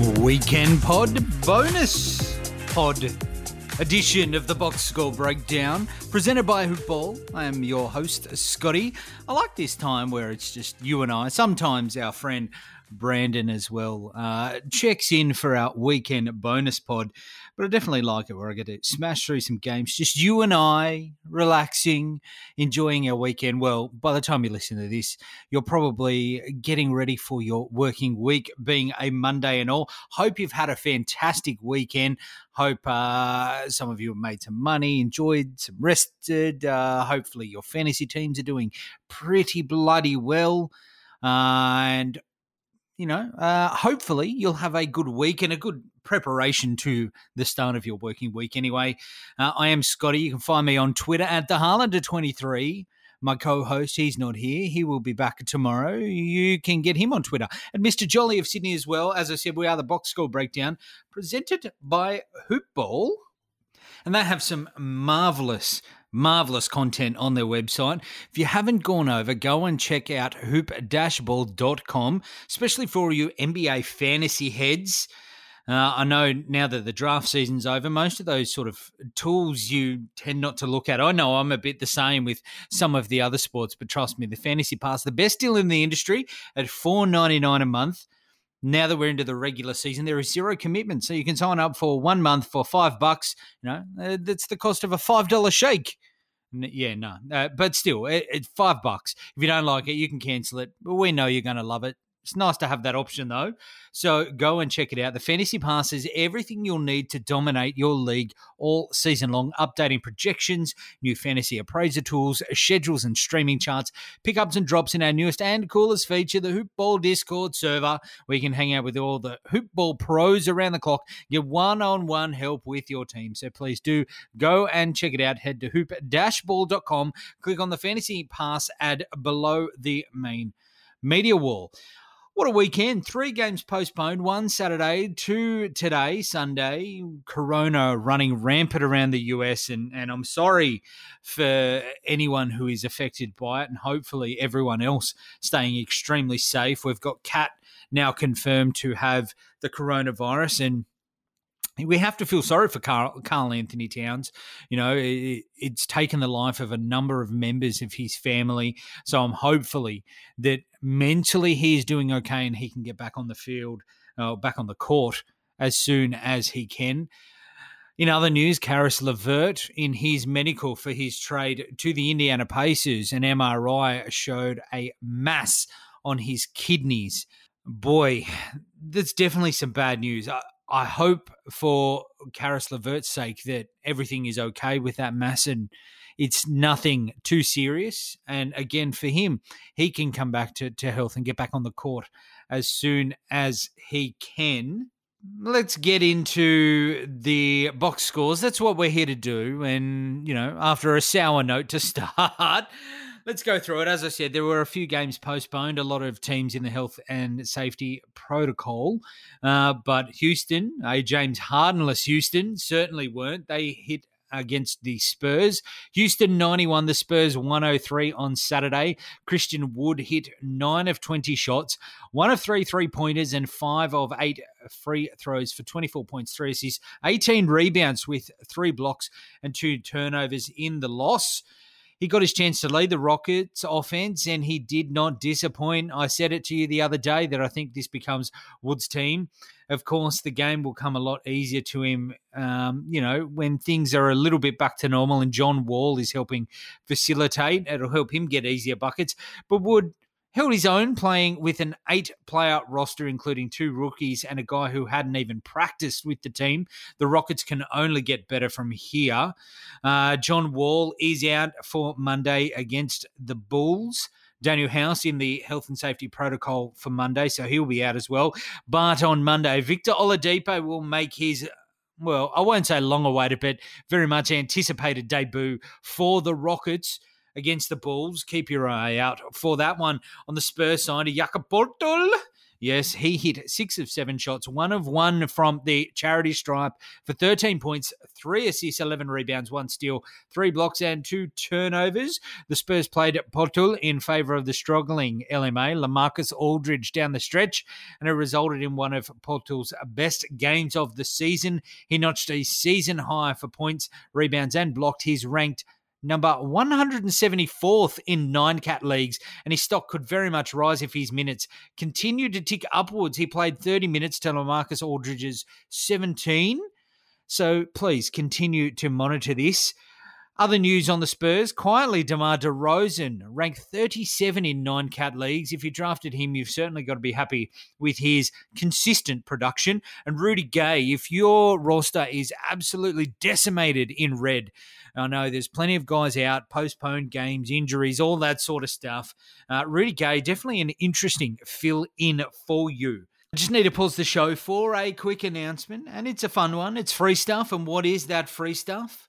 Weekend Pod bonus pod edition of the box score breakdown presented by Hoopball. I am your host, Scotty. I like this time where it's just you and I, sometimes our friend Brandon as well, uh, checks in for our weekend bonus pod. But I definitely like it where I get to smash through some games, just you and I, relaxing, enjoying our weekend. Well, by the time you listen to this, you're probably getting ready for your working week, being a Monday and all. Hope you've had a fantastic weekend. Hope uh, some of you have made some money, enjoyed, some rested. Uh, hopefully, your fantasy teams are doing pretty bloody well. Uh, and you know, uh, hopefully you'll have a good week and a good preparation to the start of your working week. Anyway, uh, I am Scotty. You can find me on Twitter at the Harlander23. My co-host, he's not here. He will be back tomorrow. You can get him on Twitter and Mr. Jolly of Sydney as well. As I said, we are the box score breakdown presented by Hoopball, and they have some marvelous marvelous content on their website. If you haven't gone over, go and check out hoop-ball.com, especially for you NBA fantasy heads. Uh, I know now that the draft season's over, most of those sort of tools you tend not to look at. I know I'm a bit the same with some of the other sports, but trust me, the fantasy pass, the best deal in the industry at four ninety nine a month. Now that we're into the regular season, there is zero commitment, so you can sign up for one month for five bucks. You know, uh, that's the cost of a five dollar shake. Yeah, no, uh, but still, it, it's five bucks. If you don't like it, you can cancel it. But we know you're going to love it. It's nice to have that option though. So go and check it out. The Fantasy Pass is everything you'll need to dominate your league all season long, updating projections, new fantasy appraiser tools, schedules and streaming charts, pickups and drops in our newest and coolest feature, the Hoopball Discord server, where you can hang out with all the Hoopball pros around the clock, get one-on-one help with your team. So please do go and check it out. Head to hoop-ball.com, click on the Fantasy Pass ad below the main media wall. What a weekend. Three games postponed, one Saturday, two today, Sunday. Corona running rampant around the US, and, and I'm sorry for anyone who is affected by it, and hopefully everyone else staying extremely safe. We've got Cat now confirmed to have the coronavirus, and we have to feel sorry for Karl, Karl Anthony Towns. You know, it, it's taken the life of a number of members of his family. So I'm hopefully that mentally he's doing okay and he can get back on the field, uh, back on the court as soon as he can. In other news, Caris LeVert, in his medical for his trade to the Indiana Pacers, an MRI showed a mass on his kidneys. Boy, that's definitely some bad news. I, I hope for Caris LeVert's sake that everything is okay with that mass. And it's nothing too serious. And again, for him, he can come back to, to health and get back on the court as soon as he can. Let's get into the box scores. That's what we're here to do. And, you know, after a sour note to start, let's go through it. As I said, there were a few games postponed, a lot of teams in the health and safety protocol. Uh, but Houston, a James Hardenless Houston, certainly weren't. They hit against the Spurs. Houston 91, the Spurs 103 on Saturday. Christian Wood hit 9 of 20 shots, 1 of 3 three pointers, and 5 of 8 free throws for 24 points, 3 assists, 18 rebounds with 3 blocks and 2 turnovers in the loss. He got his chance to lead the Rockets offense and he did not disappoint. I said it to you the other day that I think this becomes Wood's team. Of course, the game will come a lot easier to him, um, you know, when things are a little bit back to normal and John Wall is helping facilitate. It'll help him get easier buckets. But Wood held his own playing with an eight player roster, including two rookies and a guy who hadn't even practiced with the team. The Rockets can only get better from here. Uh, John Wall is out for Monday against the Bulls. Danuel House in the health and safety protocol for Monday, so he'll be out as well. But on Monday, Victor Oladipo will make his well, I won't say long awaited, but very much anticipated debut for the Rockets against the Bulls. Keep your eye out for that one on the Spurs side. Jakob Poeltl Yes, he hit six of seven shots, one of one from the charity stripe for 13 points, three assists, 11 rebounds, one steal, three blocks, and two turnovers. The Spurs played Poeltl in favour of the struggling LMA, Lamarcus Aldridge, down the stretch, and it resulted in one of Poeltl's best games of the season. He notched a season high for points, rebounds, and blocked. He's ranked number 174th in nine cat leagues, and his stock could very much rise if his minutes continued to tick upwards. He played 30 minutes to Lamarcus Aldridge's 17. So please continue to monitor this. Other news on the Spurs quietly, DeMar DeRozan ranked 37 in nine cat leagues. If you drafted him, you've certainly got to be happy with his consistent production. And Rudy Gay, if your roster is absolutely decimated in red, I know there's plenty of guys out, postponed games, injuries, all that sort of stuff. Uh, Rudy Gay, definitely an interesting fill in for you. I just need to pause the show for a quick announcement, and it's a fun one. It's free stuff. And what is that free stuff?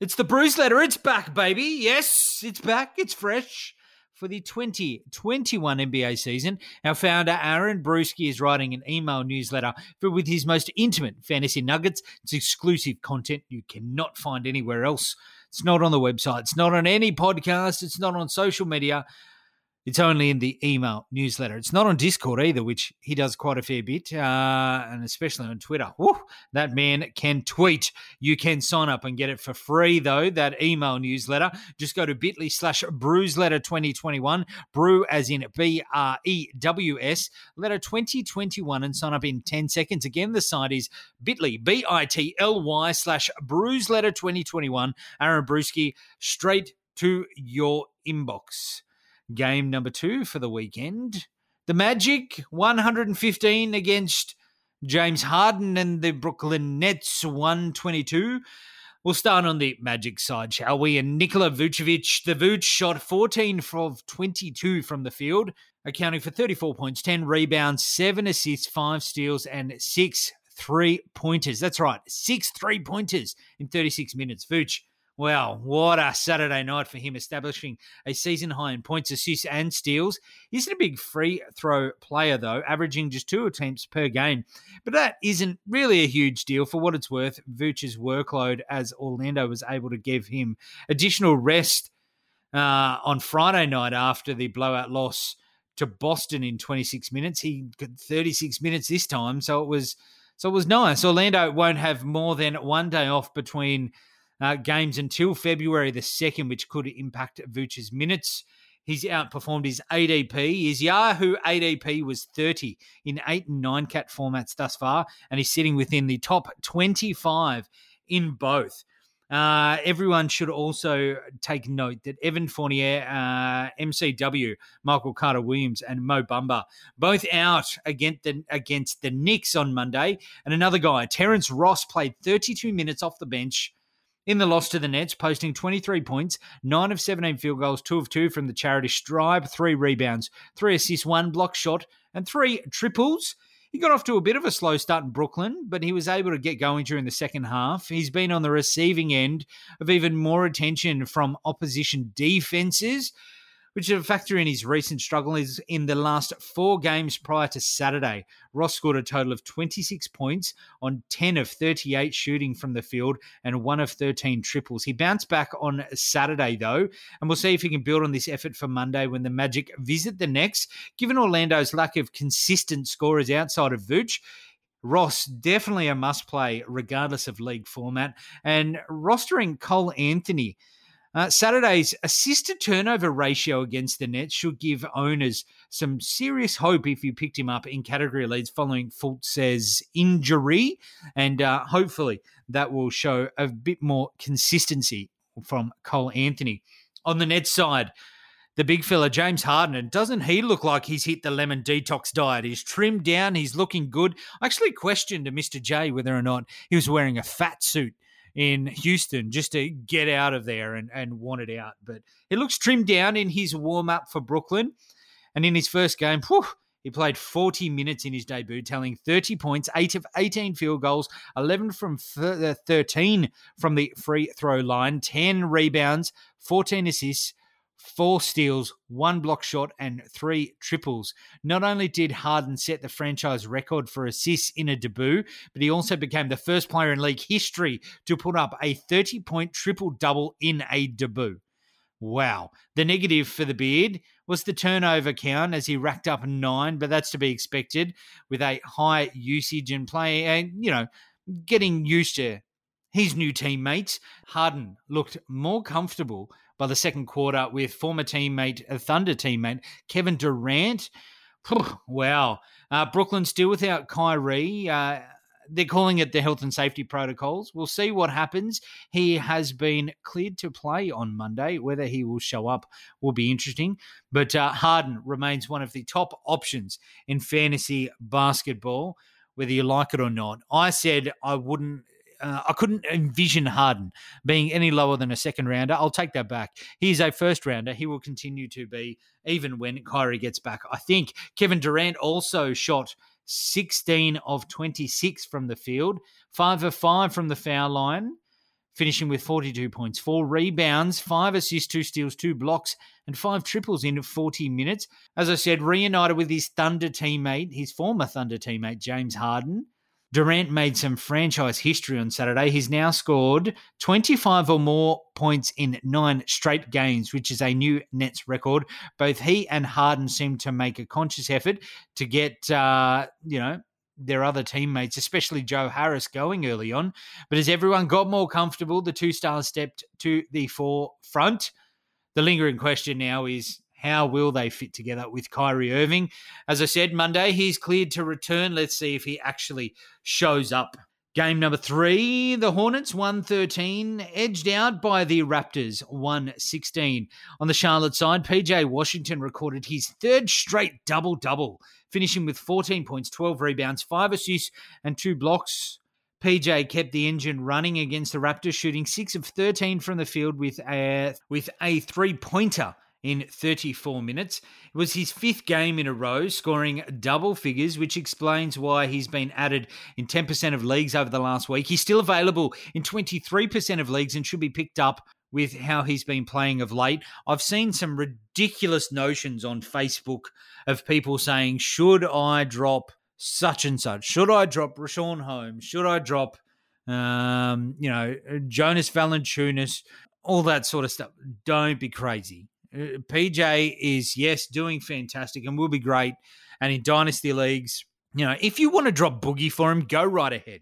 It's the Brews Letter. It's back, baby. Yes, it's back. It's fresh for the 2021 NBA season. Our founder, Aaron Bruski, is writing an email newsletter with his most intimate fantasy nuggets. It's exclusive content you cannot find anywhere else. It's not on the website. It's not on any podcast. It's not on social media. It's only in the email newsletter. It's not on Discord either, which he does quite a fair bit, uh, and especially on Twitter. Woo, that man can tweet. You can sign up and get it for free, though, that email newsletter. Just go to bit.ly slash brewsletter 2021, brew as in B R E W S, letter 2021, and sign up in 10 seconds. Again, the site is bit.ly, B I T L Y slash brewsletter 2021. Aaron Bruski, straight to your inbox game number two for the weekend. The Magic 115 against James Harden and the Brooklyn Nets 122. We'll start on the Magic side, shall we? And Nikola Vucevic, the Vooch shot 14 of 22 from the field, accounting for 34 points, 10 rebounds, 7 assists, 5 steals, and 6 three pointers. That's right, 6 three pointers in 36 minutes. Vooch Wow, what a Saturday night for him, establishing a season high in points, assists, and steals. He's a big free throw player, though, averaging just two attempts per game. But that isn't really a huge deal for what it's worth. Vooch's workload, as Orlando was able to give him additional rest uh, on Friday night after the blowout loss to Boston in 26 minutes. He got 36 minutes this time, so it was so it was nice. Orlando won't have more than one day off between uh, games until February the 2nd, which could impact Vooch's minutes. He's outperformed his ADP. His Yahoo ADP was 30 in 8 and 9 cat formats thus far, and he's sitting within the top 25 in both. Uh, everyone should also take note that Evan Fournier, uh, MCW, Michael Carter Williams, and Mo Bamba both out against the, against the Knicks on Monday. And another guy, Terrence Ross, played 32 minutes off the bench in the loss to the Nets, posting 23 points, 9 of 17 field goals, 2 of 2 from the charity stripe, 3 rebounds, 3 assists, 1 block shot, and 3 triples. He got off to a bit of a slow start in Brooklyn, but he was able to get going during the second half. He's been on the receiving end of even more attention from opposition defenses which is a factor in his recent struggle is in the last four games prior to Saturday. Ross scored a total of 26 points on 10 of 38 shooting from the field and one of 13 triples. He bounced back on Saturday, though, and we'll see if he can build on this effort for Monday when the Magic visit the Knicks. Given Orlando's lack of consistent scorers outside of Vooch, Ross definitely a must play regardless of league format. And rostering Cole Anthony uh, Saturday's assist to turnover ratio against the Nets should give owners some serious hope if you picked him up in category leads following Fultz's injury. And uh, hopefully that will show a bit more consistency from Cole Anthony. On the Nets side, the big fella, James Harden, and doesn't he look like he's hit the lemon detox diet? He's trimmed down, he's looking good. I actually questioned Mr. J whether or not he was wearing a fat suit in Houston just to get out of there and, and want it out. But it looks trimmed down in his warm up for Brooklyn. And in his first game, whew, he played 40 minutes in his debut, telling 30 points, 8 of 18 field goals, 11 from uh, 13 from the free throw line, 10 rebounds, 14 assists, four steals, one block shot, and three triples. Not only did Harden set the franchise record for assists in a debut, but he also became the first player in league history to put up a 30 point triple double in a debut. Wow. The negative for the beard was the turnover count as he racked up nine, but that's to be expected with a high usage and play, and, you know, getting used to his new teammates. Harden looked more comfortable by the second quarter with former teammate, uh, Thunder teammate Kevin Durant. wow. Uh, Brooklyn still without Kyrie. Uh, they're calling it the health and safety protocols. We'll see what happens. He has been cleared to play on Monday. Whether he will show up will be interesting. But uh, Harden remains one of the top options in fantasy basketball, whether you like it or not. I said I wouldn't uh, I couldn't envision Harden being any lower than a second rounder. I'll take that back. He's a first rounder. He will continue to be even when Kyrie gets back. I think Kevin Durant also shot 16 of 26 from the field, 5 of 5 from the foul line, finishing with 42 points, 4 rebounds, 5 assists, 2 steals, 2 blocks, and 5 triples in 40 minutes. As I said, reunited with his Thunder teammate, his former Thunder teammate, James Harden. Durant made some franchise history on Saturday. He's now scored 25 or more points in nine straight games, which is a new Nets record. Both he and Harden seem to make a conscious effort to get, uh, you know, their other teammates, especially Joe Harris, going early on. But as everyone got more comfortable, the two stars stepped to the forefront. The lingering question now is how will they fit together with Kyrie Irving? As I said, Monday, he's cleared to return. Let's see if he actually shows up. Game number three, the Hornets 113, edged out by the Raptors 116. On the Charlotte side, PJ Washington recorded his third straight double double, finishing with 14 points, 12 rebounds, 5 assists, and 2 blocks. PJ kept the engine running against the Raptors, shooting 6 of 13 from the field with a, with a three pointer in 34 minutes. It was his fifth game in a row, scoring double figures, which explains why he's been added in 10% of leagues over the last week. He's still available in 23% of leagues and should be picked up with how he's been playing of late. I've seen some ridiculous notions on Facebook of people saying, should I drop such and such? Should I drop Richaun Holmes? Should I drop, um, you know, Jonas Valanciunas? All that sort of stuff. Don't be crazy. Uh, PJ is, yes, doing fantastic and will be great. And in dynasty leagues, you know, if you want to drop Boogie for him, go right ahead.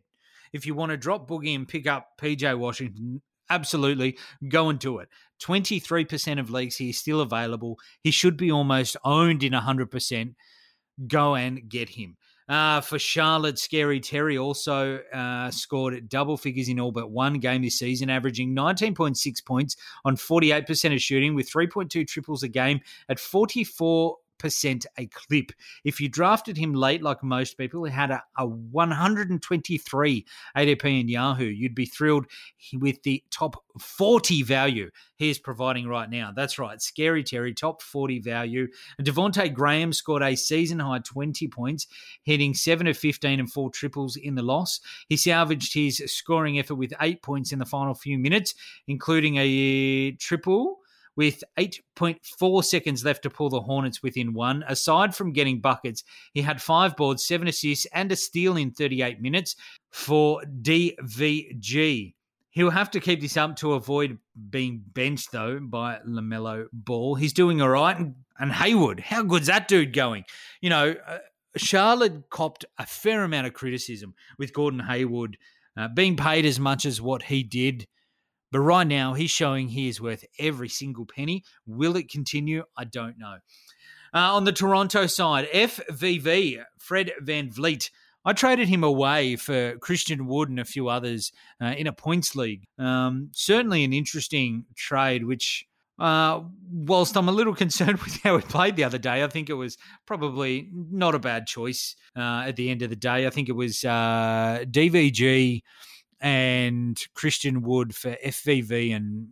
If you want to drop Boogie and pick up PJ Washington, absolutely go and do it. 23% of leagues he is still available. He should be almost owned in 100%. Go and get him. Uh, for Charlotte, Scary Terry also uh, scored double figures in all but one game this season, averaging 19.6 points on 48% of shooting with 3.2 triples a game at 44 percent a clip. If you drafted him late, like most people, he had a, a 123 ADP in Yahoo. You'd be thrilled with the top 40 value he is providing right now. That's right, Scary Terry, top 40 value. Devonte Graham scored a season high 20 points, hitting 7 of 15 and four triples in the loss. He salvaged his scoring effort with eight points in the final few minutes, including a uh, triple with 8.4 seconds left to pull the Hornets within one. Aside from getting buckets, he had five boards, seven assists, and a steal in 38 minutes for DVG. He'll have to keep this up to avoid being benched, though, by LaMelo Ball. He's doing all right. And, and Hayward, how good's that dude going? You know, uh, Charlotte copped a fair amount of criticism with Gordon Hayward uh, being paid as much as what he did. But right now, he's showing he is worth every single penny. Will it continue? I don't know. Uh, on the Toronto side, FVV, Fred VanVleet I traded him away for Christian Wood and a few others uh, in a points league. Um, certainly an interesting trade, which, uh, whilst I'm a little concerned with how he played the other day, I think it was probably not a bad choice uh, at the end of the day. I think it was uh, DVG and Christian Wood for FVV and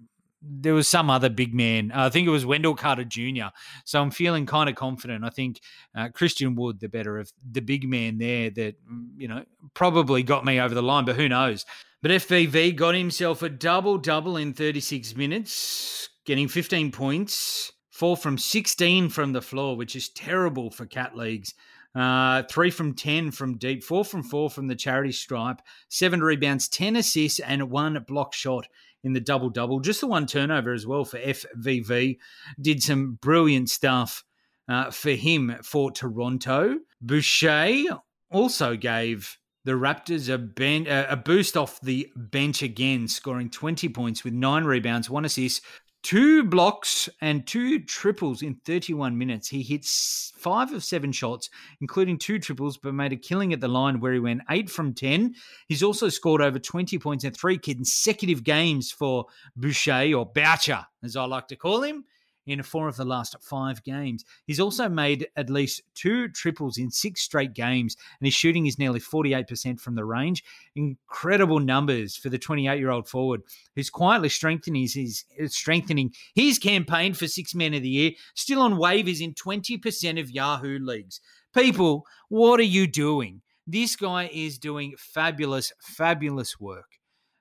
there was some other big man. I think it was Wendell Carter Jr. So I'm feeling kind of confident. I think uh, Christian Wood, the better of the big man there, that mm, you know probably got me over the line, but who knows? But FVV got himself a double double in 36 minutes, getting 15 points, four from 16 from the floor, which is terrible for cat leagues. Uh, three from 10 from deep, four from four from the charity stripe, seven rebounds, 10 assists, and one block shot in the double double. Just the one turnover as well for FVV. Did some brilliant stuff uh, for him for Toronto. Boucher also gave the Raptors a, ben- a boost off the bench again, scoring 20 points with nine rebounds, one assist, two blocks and two triples in 31 minutes. He hit five of seven shots, including two triples, but made a killing at the line where he went eight from 10. He's also scored over 20 points in three consecutive games for Boucher, or Boucher, as I like to call him in four of the last five games. He's also made at least two triples in six straight games, and his shooting is nearly 48% from the range. Incredible numbers for the 28 year old forward who's quietly strengthening his, strengthening his campaign for Six Men of the Year, still on waivers in 20% of Yahoo leagues. People, what are you doing? This guy is doing fabulous, fabulous work.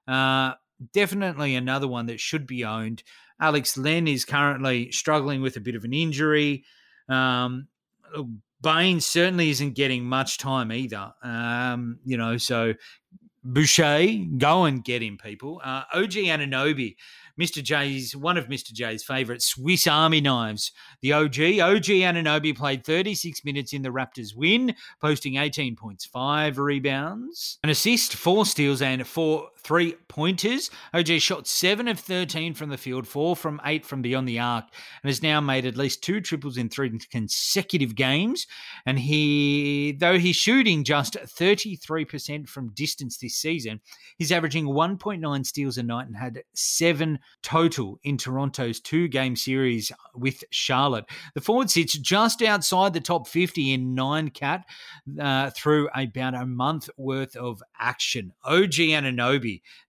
Uh, definitely another one that should be owned. Alex Len is currently struggling with a bit of an injury. Um, Bane certainly isn't getting much time either. Um, you know, so Boucher, go and get him, people. Uh, OG Anunoby Mr. J's one of Mr. J's favourite Swiss Army knives. The OG OG Anunoby played 36 minutes in the Raptors win, posting 18 points, five rebounds, an assist, four steals, and four three pointers. OG shot seven of 13 from the field, four from eight from beyond the arc, and has now made at least two triples in three consecutive games. And he, though he's shooting just 33% from distance this season, he's averaging 1.9 steals a night and had seven total in Toronto's two game series with Charlotte. The forward sits just outside the top 50 in nine cat uh, through about a month worth of action. OG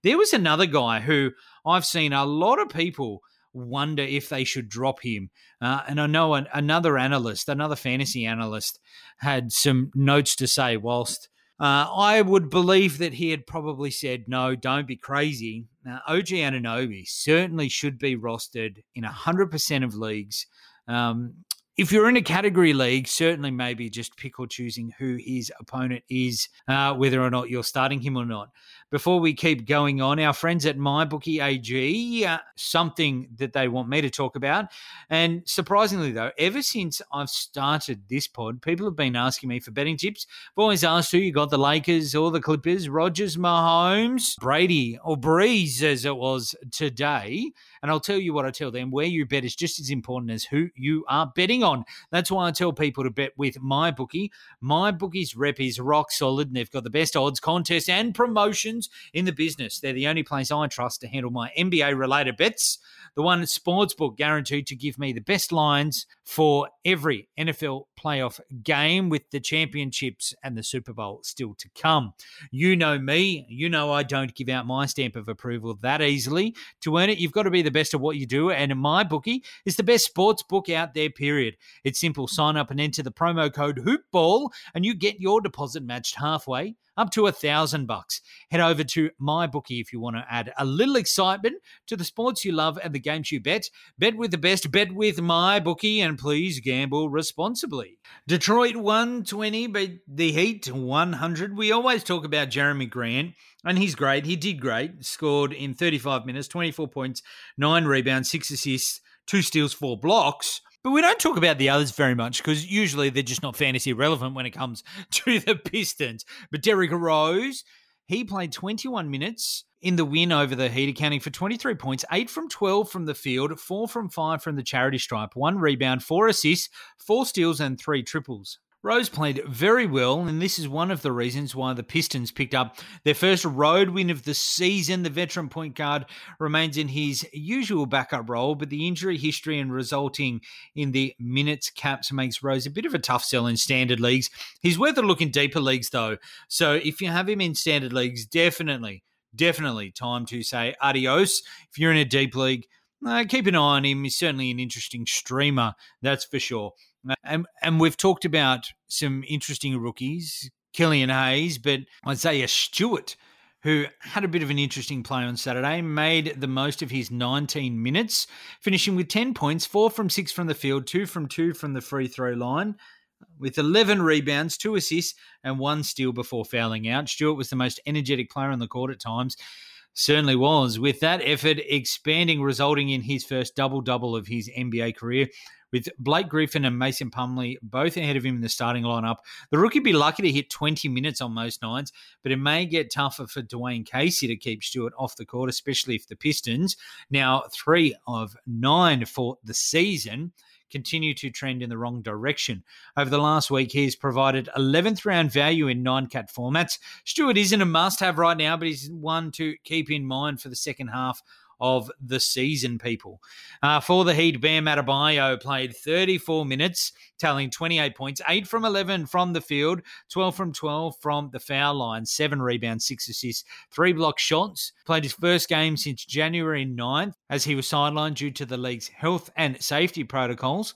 There was another guy who I've seen a lot of people wonder if they should drop him. Uh, and I know an, another analyst, another fantasy analyst, had some notes to say whilst uh, I would believe that he had probably said, no, don't be crazy. Now, OG Anunoby certainly should be rostered in 100% of leagues. Um, if you're in a category league, certainly maybe just pick or choosing who his opponent is, uh, whether or not you're starting him or not. Before we keep going on, our friends at MyBookie AG, uh, something that they want me to talk about. And surprisingly, though, ever since I've started this pod, people have been asking me for betting tips. I've always asked who you got the Lakers or the Clippers, Rodgers, Mahomes, Brady, or Brees, as it was today. And I'll tell you what I tell them where you bet is just as important as who you are betting on. That's why I tell people to bet with my bookie. My bookie's rep is rock solid, and they've got the best odds, contests, and promotions in the business. They're the only place I trust to handle my NBA related bets. The one sportsbook guaranteed to give me the best lines for every NFL playoff game with the championships and the Super Bowl still to come. You know me, you know I don't give out my stamp of approval that easily. To earn it, you've got to be the best at what you do, and my bookie is the best sports book out there, period. It's simple. Sign up and enter the promo code HoopBall, and you get your deposit matched halfway up to a thousand bucks. Head over to my bookie if you want to add a little excitement to the sports you love and the games you bet. Bet with the best, bet with my bookie, and please gamble responsibly. Detroit 120, but the Heat 100. We always talk about Jerami Grant, and he's great. He did great. Scored in 35 minutes, 24 points, nine rebounds, six assists, two steals, four blocks. But we don't talk about the others very much because usually they're just not fantasy relevant when it comes to the Pistons. But Derrick Rose, he played 21 minutes in the win over the Heat, accounting for 23 points, 8 from 12 from the field, 4 from 5 from the charity stripe, 1 rebound, 4 assists, 4 steals, and 3 triples. Rose played very well, and this is one of the reasons why the Pistons picked up their first road win of the season. The veteran point guard remains in his usual backup role, but the injury history and resulting in the minutes caps makes Rose a bit of a tough sell in standard leagues. He's worth a look in deeper leagues, though. So if you have him in standard leagues, definitely, definitely time to say adios. If you're in a deep league, uh, keep an eye on him. He's certainly an interesting streamer, that's for sure. And, and we've talked about some interesting rookies, Killian Hayes, but Isaiah Stewart, who had a bit of an interesting play on Saturday, made the most of his 19 minutes, finishing with 10 points, four from six from the field, two from two from the free throw line. With 11 rebounds, two assists, and one steal before fouling out. Stewart was the most energetic player on the court at times. Certainly was. With that effort expanding, resulting in his first double double of his NBA career, with Blake Griffin and Mason Plumlee both ahead of him in the starting lineup. The rookie would be lucky to hit 20 minutes on most nights, but it may get tougher for Dwane Casey to keep Stewart off the court, especially if the Pistons, now three of nine for the season, continue to trend in the wrong direction. Over the last week, he's provided 11th round value in nine cat formats. Stewart isn't a must have right now, but he's one to keep in mind for the second half of the season, people. Uh, for the Heat, Bam Adebayo played 34 minutes, tallying 28 points, 8 from 11 from the field, 12 from 12 from the foul line, 7 rebounds, 6 assists, 3 block shots. Played his first game since January 9th as he was sidelined due to the league's health and safety protocols.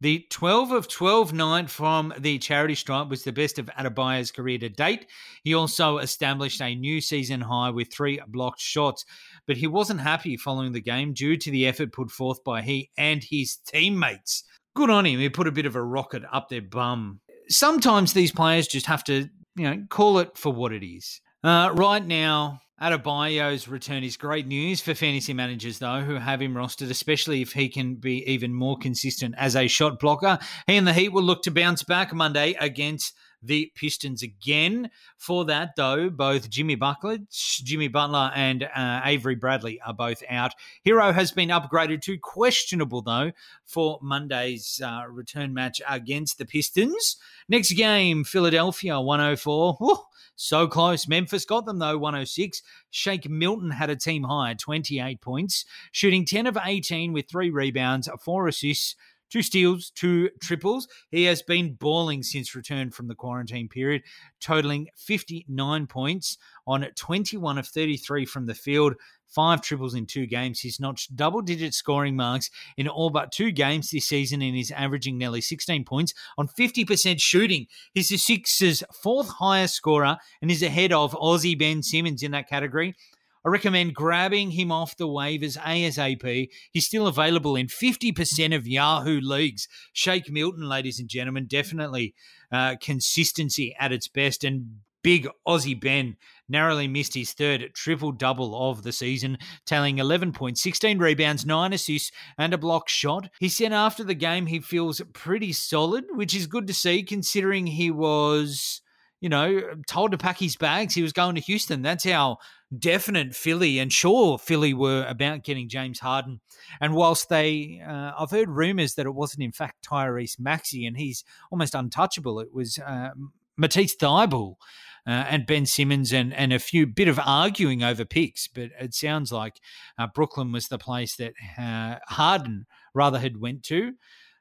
The 12 of 12 night from the charity stripe was the best of Adebayo's career to date. He also established a new season high with three blocked shots, but he wasn't happy following the game due to the effort put forth by he and his teammates. Good on him. He put a bit of a rocket up their bum. Sometimes these players just have to, you know, call it for what it is. Uh, right now, Adebayo's return is great news for fantasy managers, though, who have him rostered, especially if he can be even more consistent as a shot blocker. He and the Heat will look to bounce back Monday against the Pistons again. For that, though, both Jimmy Butler, Jimmy Butler, and uh, Avery Bradley are both out. Herro has been upgraded to questionable, though, for Monday's uh, return match against the Pistons. Next game, Philadelphia 104. Whew, so close. Memphis got them, though, 106. Shake Milton had a team high, 28 points, shooting 10 of 18 with three rebounds, four assists two steals, two triples. He has been balling since return from the quarantine period, totaling 59 points on 21 of 33 from the field. Five triples in two games. He's notched double digit scoring marks in all but two games this season and is averaging nearly 16 points on 50% shooting. He's the Sixers' fourth highest scorer and is ahead of Aussie Ben Simmons in that category. I recommend grabbing him off the waivers ASAP. He's still available in 50% of Yahoo leagues. Shake Milton, ladies and gentlemen, definitely uh, consistency at its best. And big Aussie Ben narrowly missed his third triple double of the season, tallying 11 points, 16 rebounds, 9 assists, and a block shot. He said after the game he feels pretty solid, which is good to see considering he was you know, told to pack his bags. He was going to Houston. That's how definite Philly and sure Philly were about getting James Harden. And whilst they, uh, I've heard rumors that it wasn't in fact Tyrese Maxey and he's almost untouchable. It was uh, Matisse Thybulle uh, and Ben Simmons and, and a few bit of arguing over picks, but it sounds like uh, Brooklyn was the place that uh, Harden rather had went to.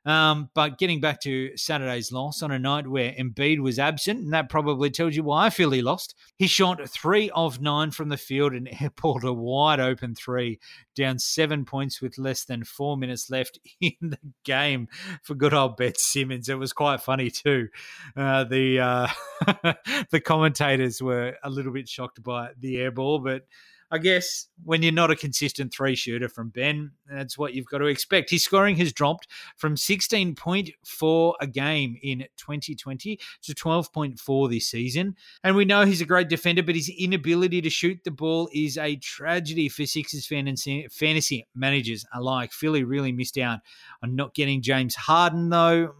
Um, but getting back to Saturday's loss on a night where Embiid was absent, and that probably tells you why I feel he lost. He shot three of nine from the field and airport a wide open three, down seven points with less than four minutes left in the game for good old Ben Simmons. It was quite funny too. Uh, the uh, the commentators were a little bit shocked by the air ball, but I guess when you're not a consistent three shooter from Ben, that's what you've got to expect. His scoring has dropped from 16.4 a game in 2020 to 12.4 this season. And we know he's a great defender, but his inability to shoot the ball is a tragedy for Sixers fantasy managers alike. Philly really missed out on not getting James Harden, though.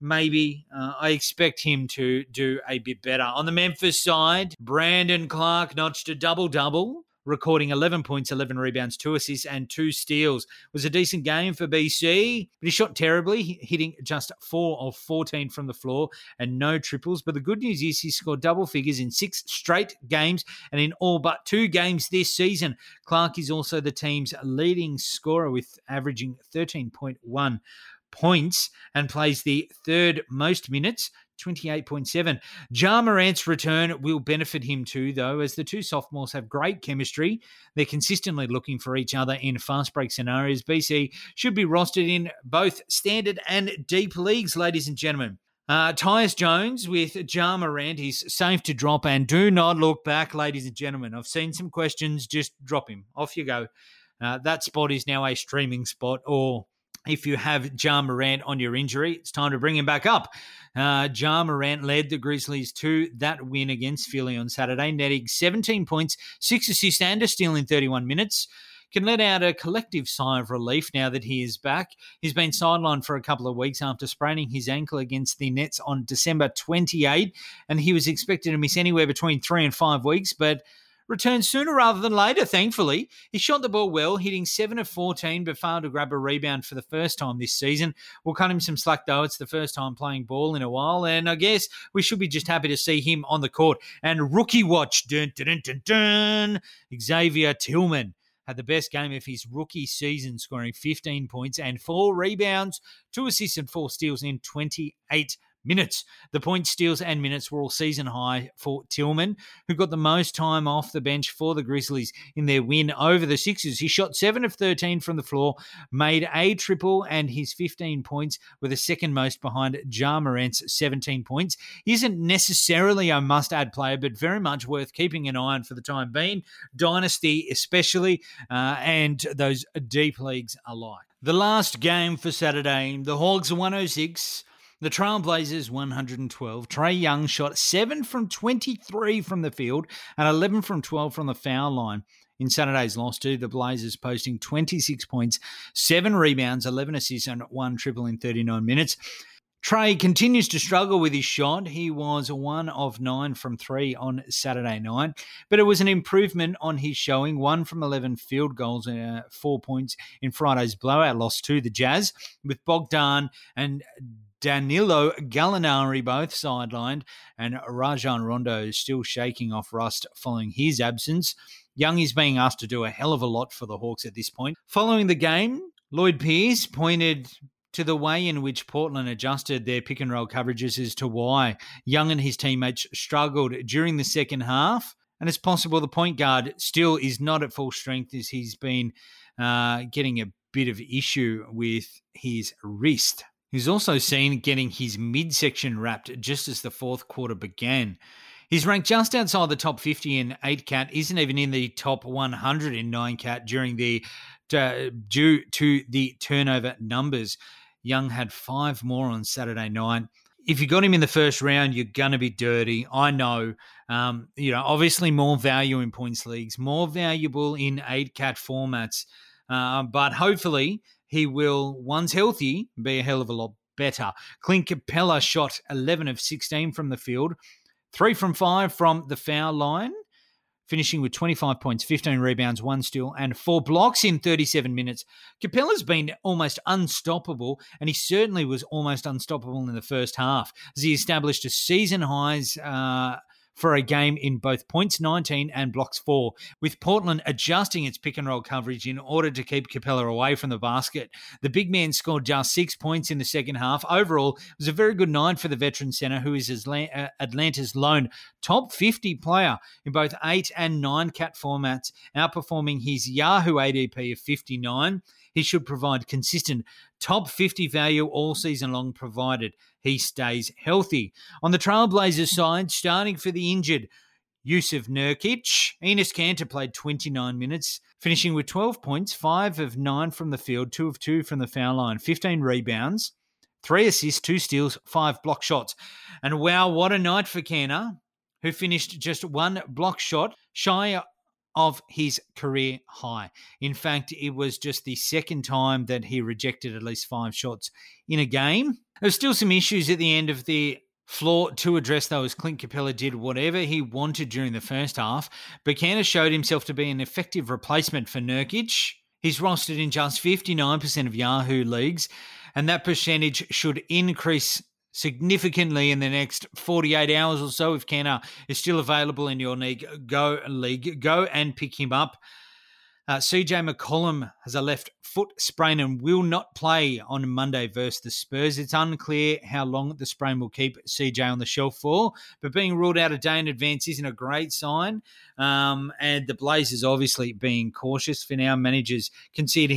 Maybe. Uh, I expect him to do a bit better. On the Memphis side, Brandon Clarke notched a double double recording 11 points, 11 rebounds, two assists, and two steals. It was a decent game for BC, but he shot terribly, hitting just four of 14 from the floor and no triples. But the good news is he scored double figures in six straight games and in all but two games this season. Clarke is also the team's leading scorer with averaging 13.1 points and plays the third most minutes 28.7. Ja Morant's return will benefit him too, though, as the two sophomores have great chemistry. They're consistently looking for each other in fast break scenarios. BC should be rostered in both standard and deep leagues, ladies and gentlemen. Uh, Tyus Jones with Ja Morant. He's safe to drop and do not look back, ladies and gentlemen. I've seen some questions. Just drop him. Off you go. Uh, that spot is now a streaming spot or if you have Ja Morant on your injury, it's time to bring him back up. Uh, Morant led the Grizzlies to that win against Philly on Saturday, netting 17 points, six assists, and a steal in 31 minutes. Can let out a collective sigh of relief now that he is back. He's been sidelined for a couple of weeks after spraining his ankle against the Nets on December 28, and he was expected to miss anywhere between three and five weeks, but returned sooner rather than later, thankfully. He shot the ball well, hitting 7 of 14, but failed to grab a rebound for the first time this season. We'll cut him some slack, though. It's the first time playing ball in a while, and I guess we should be just happy to see him on the court. And rookie watch, dun, dun, dun, dun, Xavier Tillman had the best game of his rookie season, scoring 15 points and four rebounds, two assists, and four steals in 28 minutes. The points, steals, and minutes were all season high for Tillman, who got the most time off the bench for the Grizzlies in their win over the Sixers. He shot 7 of 13 from the floor, made a triple, and his 15 points were the second most behind Ja Morant's 17 points. He isn't necessarily a must add player, but very much worth keeping an eye on for the time being. Dynasty, especially, uh, and those deep leagues alike. The last game for Saturday, the Hawks 106 the Trailblazers 112. Trae Young shot 7 from 23 from the field and 11 from 12 from the foul line. In Saturday's loss to the Blazers posting 26 points, 7 rebounds, 11 assists, and 1 triple in 39 minutes. Trae continues to struggle with his shot. He was one of nine from three on Saturday night, but it was an improvement on his showing. One from 11 field goals and uh, four points in Friday's blowout loss to the Jazz, with Bogdan and Danilo Gallinari both sidelined, and Rajon Rondo is still shaking off rust following his absence. Young is being asked to do a hell of a lot for the Hawks at this point. Following the game, Lloyd Pierce pointed to the way in which Portland adjusted their pick and roll coverages as to why Young and his teammates struggled during the second half. And it's possible the point guard still is not at full strength as he's been uh, getting a bit of issue with his wrist. He's also seen getting his midsection wrapped just as the fourth quarter began. He's ranked just outside the top 50 in 8 cat, isn't even in the top 100 in 9 cat during the uh, due to the turnover numbers. Young had five more on Saturday night. If you got him in the first round, you're going to be dirty. I know. Um, you know, obviously more value in points leagues, more valuable in 8 cat formats. Uh, but hopefully he will, once healthy, be a hell of a lot better. Clint Capela shot 11 of 16 from the field, three from five from the foul line. finishing with 25 points, 15 rebounds, one steal, and four blocks in 37 minutes. Capela's been almost unstoppable, and he certainly was almost unstoppable in the first half as he established a season highs. Uh, for a game in both points 19 and blocks 4, with Portland adjusting its pick and roll coverage in order to keep Capela away from the basket. The big man scored just six points in the second half. Overall, it was a very good night for the veteran center, who is uh, Atlanta's lone top 50 player in both 8 and 9 cat formats, outperforming his Yahoo ADP of 59 he should provide consistent top 50 value all season long, provided he stays healthy. On the Trailblazers side, starting for the injured, Jusuf Nurkic. Enes Kanter played 29 minutes, finishing with 12 points, 5 of 9 from the field, 2 of 2 from the foul line, 15 rebounds, 3 assists, 2 steals, 5 block shots. And wow, what a night for Kanter, who finished just one block shot shy of his career high. In fact, it was just the second time that he rejected at least five shots in a game. There's still some issues at the end of the floor to address though as Clint Capela did whatever he wanted during the first half. Buchanan showed himself to be an effective replacement for Nurkic. He's rostered in just 59% of Yahoo leagues, and that percentage should increase significantly in the next 48 hours or so. If Kanter is still available in your league, go league, go and pick him up. Uh, CJ McCollum has a left foot sprain and will not play on Monday versus the Spurs. It's unclear how long the sprain will keep CJ on the shelf for, but being ruled out a day in advance isn't a great sign. Um, and the Blazers obviously being cautious for now. Managers consider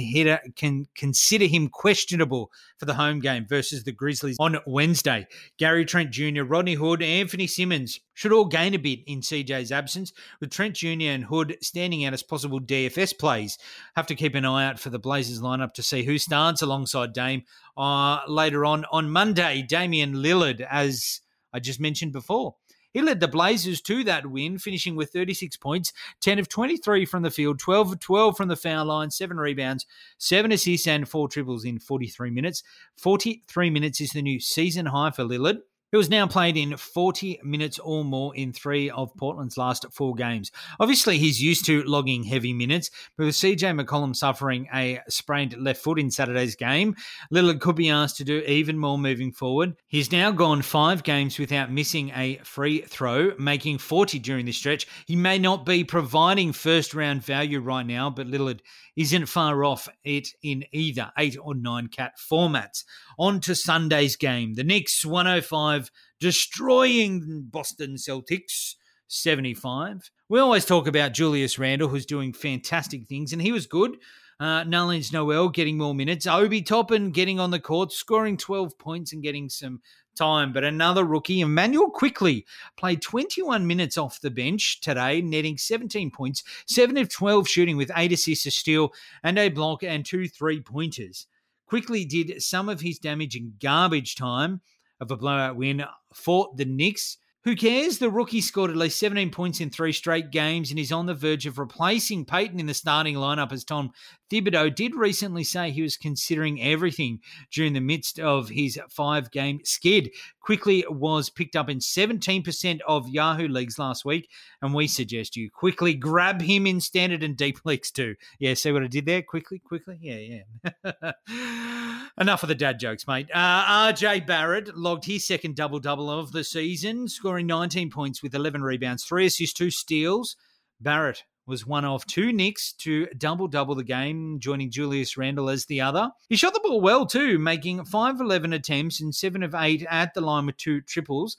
can consider him questionable for the home game versus the Grizzlies on Wednesday. Gary Trent Jr., Rodney Hood, Anthony Simmons should all gain a bit in CJ's absence, with Trent Jr. and Hood standing out as possible DFS plays. Have to keep an eye out for the Blazers lineup to see who starts alongside Dame uh, later on on Monday. Damian Lillard, as I just mentioned before. He led the Blazers to that win, finishing with 36 points, 10 of 23 from the field, 12 of 12 from the foul line, 7 rebounds, 7 assists, and 4 triples in 43 minutes. 43 minutes is the new season high for Lillard who has now played in 40 minutes or more in three of Portland's last four games. Obviously, he's used to logging heavy minutes, but with CJ McCollum suffering a sprained left foot in Saturday's game, Lillard could be asked to do even more moving forward. He's now gone five games without missing a free throw, making 40 during this stretch. He may not be providing first round value right now, but Lillard isn't far off it in either eight or nine cat formats. On to Sunday's game. The Knicks 105 destroying Boston Celtics 75. We always talk about Julius Randle, who's doing fantastic things, and he was good. Uh, Noel getting more minutes. Obi Toppin getting on the court, scoring 12 points and getting some time. But another rookie, Immanuel Quickley, played 21 minutes off the bench today, netting 17 points, 7 of 12 shooting with 8 assists, a steal, and a block and two three pointers. Quickley did some of his damage in garbage time of a blowout win for the Knicks. Who cares? The rookie scored at least 17 points in three straight games and is on the verge of replacing Payton in the starting lineup as Tom Thibodeau did recently say he was considering everything during the midst of his five game skid. Quickley was picked up in 17% of Yahoo leagues last week, and we suggest you quickly grab him in standard and deep leagues too. Yeah, see what I did there? Quickly, quickly? Yeah, yeah. Enough of the dad jokes, mate. Uh, RJ Barrett logged his second double double of the season, scoring 19 points with 11 rebounds, three assists, two steals. Barrett was one of two Knicks to double double the game, joining Julius Randle as the other. He shot the ball well too, making 5 11 attempts and 7 of 8 at the line with two triples.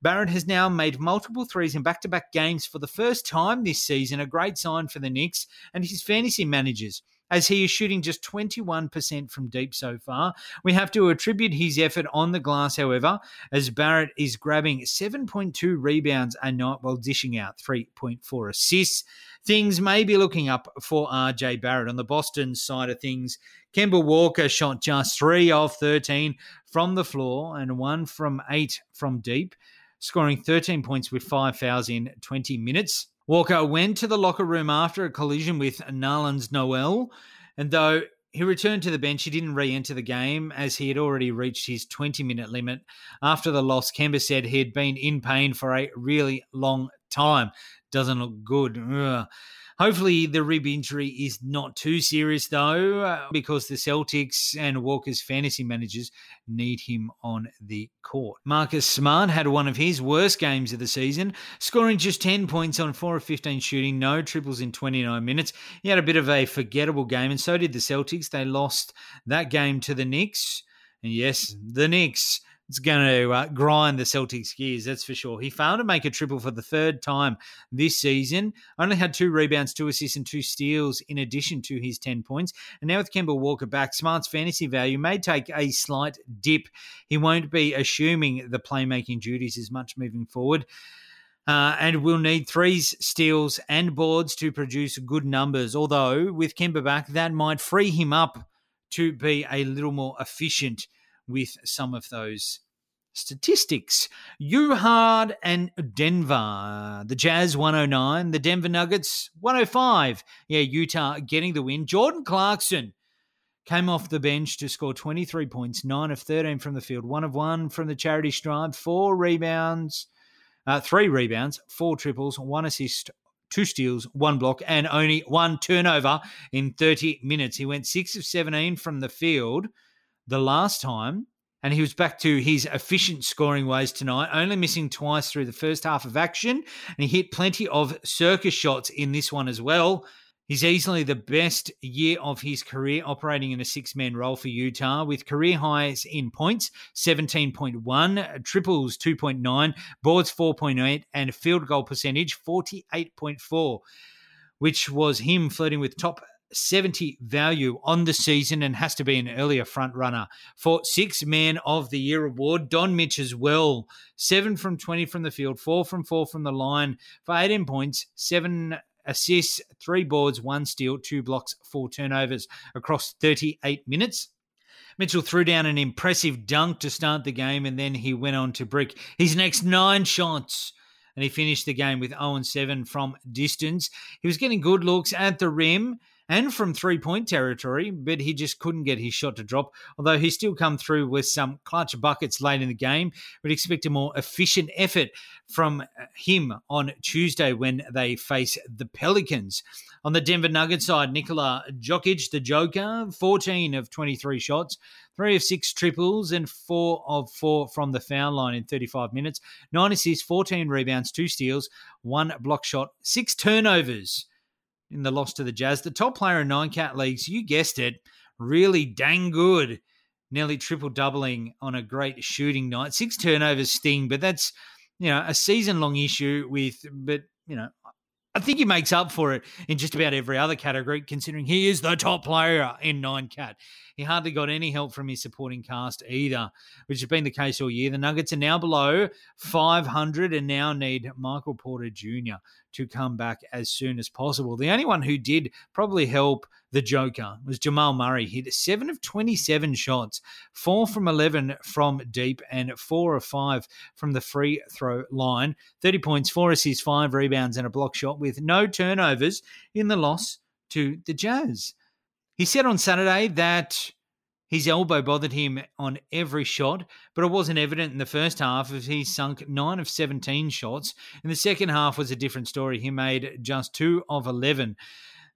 Barrett has now made multiple threes in back to back games for the first time this season, a great sign for the Knicks and his fantasy managers as he is shooting just 21% from deep so far. We have to attribute his effort on the glass, however, as Barrett is grabbing 7.2 rebounds a night while dishing out 3.4 assists. Things may be looking up for RJ Barrett. On the Boston side of things, Kemba Walker shot just 3 of 13 from the floor and 1 from 8 from deep, scoring 13 points with 5 fouls in 20 minutes. Walker went to the locker room after a collision with Nerlens Noel, and though he returned to the bench. He didn't re enter the game as he had already reached his 20 minute limit. After the loss, Kemba said he had been in pain for a really long time. Doesn't look good. Ugh. Hopefully, the rib injury is not too serious, though, uh, because the Celtics and Walker's fantasy managers need him on the court. Marcus Smart had one of his worst games of the season, scoring just 10 points on 4 of 15 shooting, no triples in 29 minutes. He had a bit of a forgettable game, and so did the Celtics. They lost that game to the Knicks. And yes, the Knicks it's going to uh, grind the Celtics gears, that's for sure. He failed to make a triple for the third time this season. Only had two rebounds, two assists, and two steals in addition to his 10 points. And now with Kemba Walker back, Smart's fantasy value may take a slight dip. He won't be assuming the playmaking duties as much moving forward. Uh, and will need threes, steals, and boards to produce good numbers. Although, with Kemba back, that might free him up to be a little more efficient with some of those statistics. Uhard and Denver. The Jazz 109, the Denver Nuggets 105. Yeah, Utah getting the win. Jordan Clarkson came off the bench to score 23 points, 9 of 13 from the field, 1 of 1 from the charity stripe, 4 rebounds, uh, 3 rebounds, 4 triples, 1 assist, two steals, one block, and only one turnover in 30 minutes. He went 6 of 17 from the field the last time, and he was back to his efficient scoring ways tonight, only missing twice through the first half of action. And he hit plenty of circus shots in this one as well. He's easily the best year of his career operating in a six man role for Utah with career highs in points 17.1, triples 2.9, boards 4.8, and field goal percentage 48.4, which was him flirting with top 70 value on the season and has to be an earlier front runner for six man of the year award. Don Mitch as well, seven from 20 from the field, four from four from the line for 18 points, seven assists, three boards, one steal, two blocks, four turnovers across 38 minutes. Mitchell threw down an impressive dunk to start the game and then he went on to brick his next nine shots and he finished the game with 0 7 from distance. He was getting good looks at the rim and from three point territory, but he just couldn't get his shot to drop. Although he still come through with some clutch buckets late in the game, we'd expect a more efficient effort from uh, him on Tuesday when they face the Pelicans. On the Denver Nuggets side, Nikola Jokic, the Joker, 14 of 23 shots, three of six triples, and four of four from the foul line in 35 minutes. Nine assists, 14 rebounds, two steals, one block shot, six turnovers in the loss to the Jazz. The top player in nine cat leagues, you guessed it, really dang good. Nearly triple doubling on a great shooting night. Six turnovers sting, but that's you know a season long issue with but you know I think he makes up for it in just about every other category, considering he is the top player in nine cat. He hardly got any help from his supporting cast either, which has been the case all year. The Nuggets are now below 500 and now need Michael Porter Jr. to come back as soon as possible. The only one who did probably help the Joker was Jamal Murray. He hit 7 of 27 shots, 4 from 11 from deep, and 4 of 5 from the free throw line. 30 points, 4 assists, 5 rebounds, and a block shot with no turnovers in the loss to the Jazz. He said on Saturday that his elbow bothered him on every shot, but it wasn't evident in the first half as he sunk 9 of 17 shots. In the second half was a different story. He made just 2 of 11.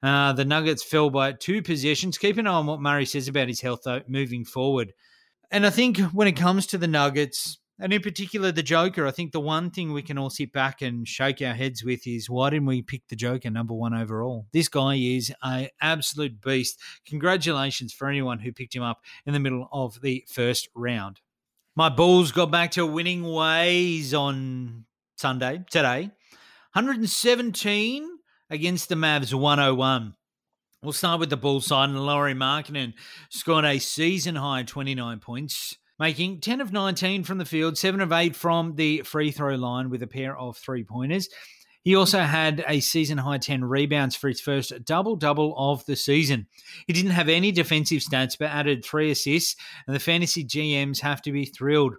Uh, the Nuggets fell by two possessions. Keep an eye on what Murray says about his health, though, moving forward. And I think when it comes to the Nuggets, and in particular the Joker, I think the one thing we can all sit back and shake our heads with is why didn't we pick the Joker number one overall? This guy is an absolute beast. Congratulations for anyone who picked him up in the middle of the first round. My Bulls got back to winning ways on Sunday, today. 117 against the Mavs 101. We'll start with the Bulls side, and Lauri Markkanen scored a season high 29 points making 10 of 19 from the field, 7 of 8 from the free throw line with a pair of three pointers. He also had a season high 10 rebounds for his first double double of the season. He didn't have any defensive stats, but added three assists, and the fantasy GMs have to be thrilled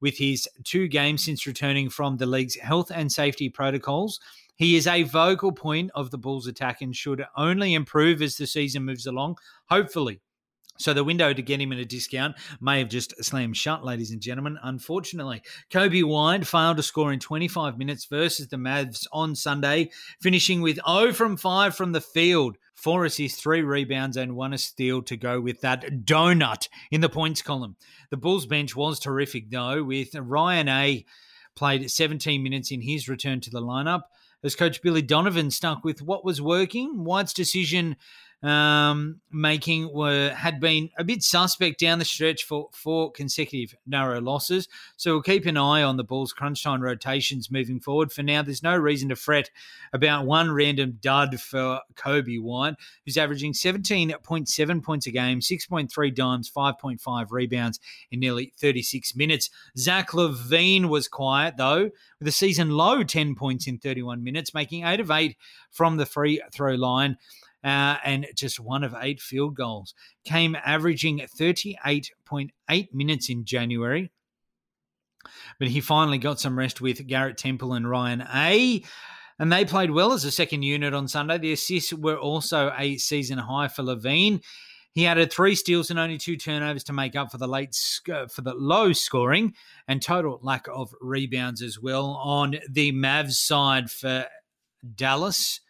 with his two games since returning from the league's health and safety protocols. He is a vocal point of the Bulls' attack and should only improve as the season moves along, hopefully. So the window to get him at a discount may have just slammed shut, ladies and gentlemen. Unfortunately, Coby White failed to score in 25 minutes versus the Mavs on Sunday, finishing with 0 from 5 from the field. Four assists, three rebounds, and one steal to go with that donut in the points column. The Bulls bench was terrific, though, with Ryan A played 17 minutes in his return to the lineup as coach Billy Donovan stuck with what was working. White's decision um, making were had been a bit suspect down the stretch for four consecutive narrow losses. So we'll keep an eye on the Bulls' crunch time rotations moving forward. For now, there's no reason to fret about one random dud for Coby White, who's averaging 17.7 points a game, 6.3 dimes, 5.5 rebounds in nearly 36 minutes. Zach LaVine was quiet though, with a season low 10 points in 31 minutes, making eight of eight from the free throw line uh, and just one of eight field goals. Came averaging 38.8 minutes in January. But he finally got some rest with Garrett Temple and Ryan A. And they played well as a second unit on Sunday. The assists were also a season high for LaVine. He added three steals and only two turnovers to make up for the late for the low scoring and total lack of rebounds as well on the Mavs side for Dallas.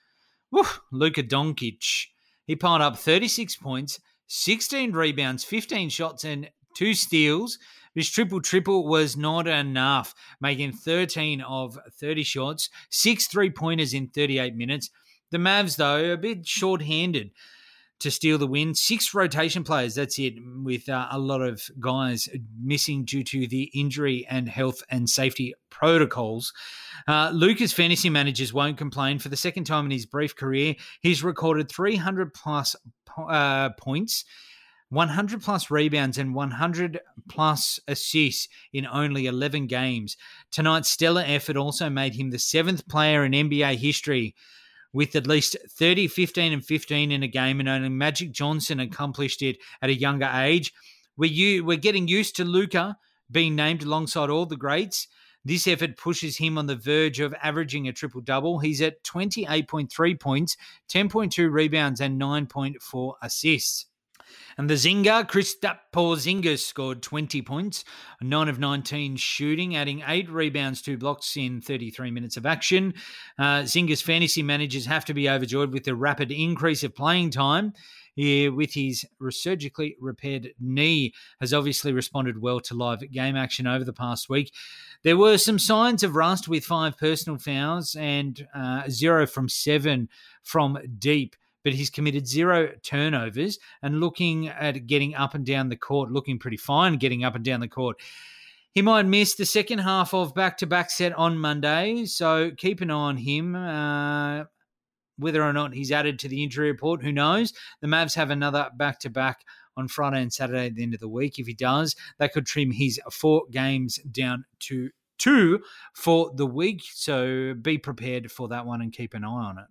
Whew, Luka Doncic. He piled up 36 points, 16 rebounds, 15 shots, and two steals. His triple triple was not enough, making 13 of 30 shots, six three pointers in 38 minutes. The Mavs, though, a bit short handed to steal the win. Six rotation players, that's it, with uh, a lot of guys missing due to the injury and health and safety protocols. Uh, Luka's fantasy managers won't complain. For the second time in his brief career, he's recorded 300 plus uh, points. 100 plus rebounds and 100 plus assists in only 11 games. Tonight's stellar effort also made him the seventh player in NBA history with at least 30, 15, and 15 in a game, and only Magic Johnson accomplished it at a younger age. We're, you, we're getting used to Luka being named alongside all the greats. This effort pushes him on the verge of averaging a triple double. He's at 28.3 points, 10.2 rebounds, and 9.4 assists. And the Zinger, Kristaps Porzingis scored 20 points, 9 of 19 shooting, adding 8 rebounds, 2 blocks in 33 minutes of action. Uh, Zinger's fantasy managers have to be overjoyed with the rapid increase of playing time. Here, with his surgically repaired knee, has obviously responded well to live game action over the past week. There were some signs of rust with five personal fouls and uh, zero from seven from deep but he's committed zero turnovers and looking at getting up and down the court, looking pretty fine getting up and down the court. He might miss the second half of back to back set on Monday, so keep an eye on him. Uh, whether or not he's added to the injury report, who knows? The Mavs have another back to back on Friday and Saturday at the end of the week. If he does, that could trim his four games down to two for the week. So be prepared for that one and keep an eye on it.